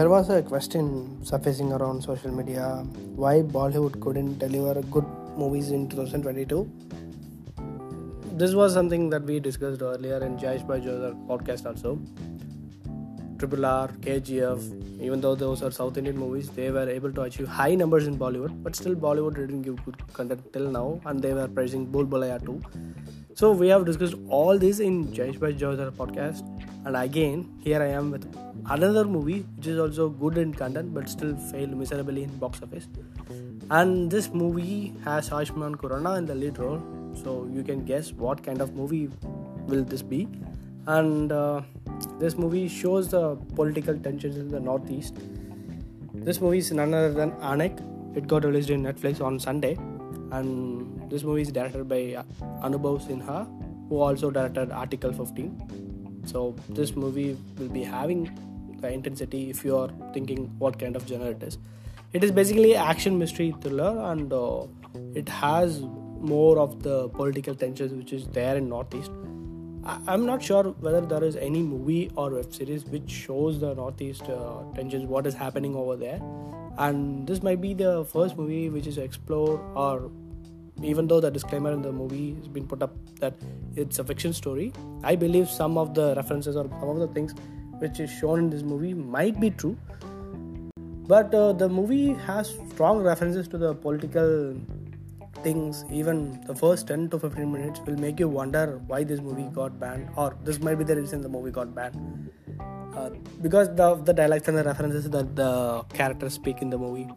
there was a question surfacing around social media why Bollywood couldn't deliver good movies in 2022. This was something that we discussed earlier in Jaish by Joseph podcast also. Triple R, KGF, even though those are South Indian movies, they were able to achieve high numbers in Bollywood, but still Bollywood didn't give good content till now, and they were praising Bhool Bhulaiyaa too. So we have discussed all this in Jaish by Joseph podcast, and again here I am with another movie which is also good in content but still failed miserably in box office and this movie has Ayushmann Khurrana in the lead role so you can guess what kind of movie will this be and uh, this movie shows the political tensions in the northeast. This movie is none other than Anek it got released in Netflix on Sunday. And this movie is directed by Anubhav Sinha who also directed Article 15 so this movie will be having the intensity if you are thinking what kind of genre it is. It is basically action mystery thriller and uh, it has more of the political tensions which is there in northeast I- am not sure whether there is any movie or web series which shows the northeast uh, tensions what is happening over there. And this might be the first movie which is explore or even though the disclaimer in the movie has been put up that it's a fiction story i believe some of the references or some of the things which is shown in this movie might be true. But uh, the movie has strong references to the political things even the first 10 to 15 minutes will make you wonder why this movie got banned or this might be the reason the movie got banned. Uh, because the, the dialects and the references that the characters speak in the movie.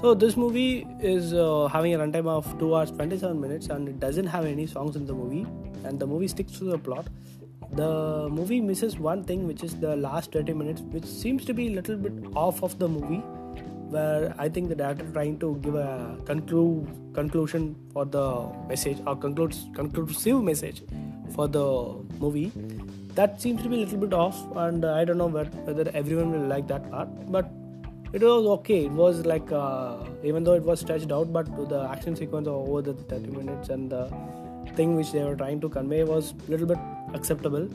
So this movie is uh, having a runtime of 2 hours 27 minutes and it doesn't have any songs in the movie and the movie sticks to the plot. The movie misses one thing which is the last 30 minutes which seems to be a little bit off of the movie where i think the director trying to give a conclude conclusion for the message or concludes conclusive message for the movie. That seems to be a little bit off and i don't know whether everyone will like that part but it was okay. It was like uh, even though it was stretched out but the action sequence over the 30 minutes and the thing which they were trying to convey was a little bit acceptable.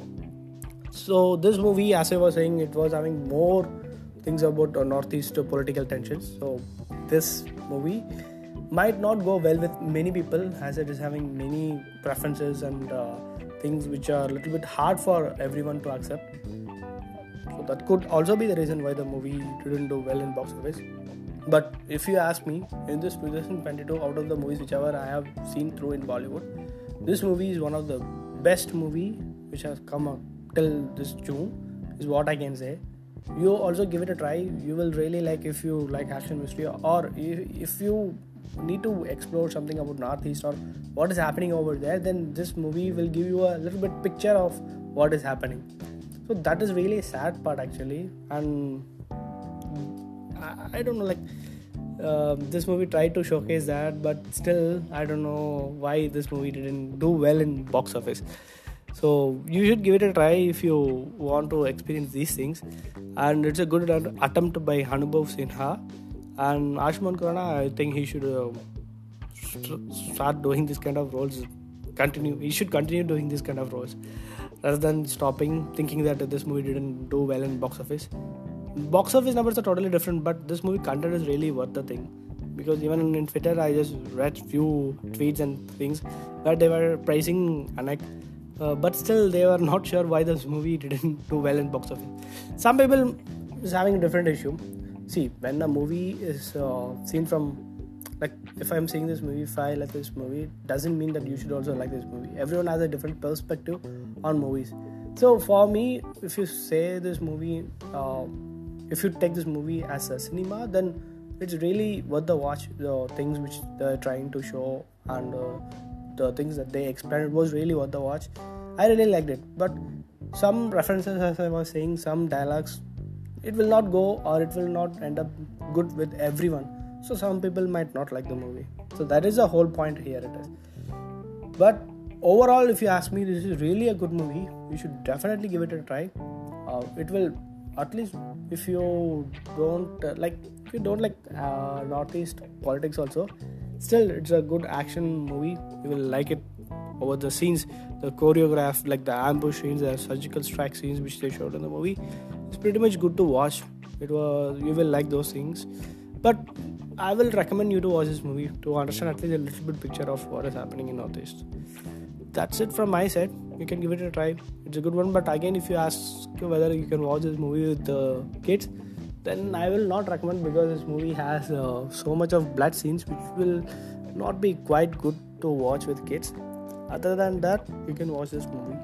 So this movie as i was saying it was having more things about uh, northeast political tensions. So this movie might not go well with many people as it is having many preferences and uh, things which are a little bit hard for everyone to accept. So that could also be the reason why the movie didn't do well in box office. But if you ask me in this 2022 out of the movies whichever i have seen through in bollywood this movie is one of the best movie which has come up till this June is what I can say. You also give it a try. You will really like if you like action mystery or if you need to explore something about Northeast or what is happening over there, then this movie will give you a little bit picture of what is happening. So that is really a sad part actually, and I, I don't know like. Uh, this movie tried to showcase that, but still, I don't know why this movie didn't do well in box office so you should give it a try if you want to experience these things. And it's a good attempt by Anubhav Sinha. And Ayushmann Khurrana I think he should uh, start doing this kind of roles. Continue he should continue doing this kind of roles. Rather than stopping thinking that this movie didn't do well in box office. Box office numbers are totally different but this movie content is really worth the thing. Because even in Twitter I just read few tweets and things that they were praising Anek uh, but still they were not sure why this movie didn't do well in box office. Some people is having a different issue. See when a movie is uh, seen from like if i'm seeing this movie if i like this movie doesn't mean that you should also like this movie. Everyone has a different perspective on movies. So for me if you say this movie uh, if you take this movie as a cinema then it's really worth the watch. The things which they're trying to show and uh, the things that they explained was really worth the watch. I really liked it, but some references, as I was saying, some dialogues, it will not go or it will not end up good with everyone. So some people might not like the movie. So that is the whole point here. It is. But overall, if you ask me, this is really a good movie. You should definitely give it a try. Uh, it will at least if you don't uh, like if you don't like uh, northeast politics also still it's a good action movie you will like it over the scenes the choreograph, like the ambush scenes the surgical strike scenes which they showed in the movie it's pretty much good to watch. It was you will like those things. But i will recommend you to watch this movie to understand at least a little bit picture of what is happening in northeast that's it from my side. You can give it a try. It's a good one but again if you ask whether you can watch this movie with the kids then i will not recommend because this movie has uh, so much of blood scenes which will not be quite good to watch with kids other than that you can watch this movie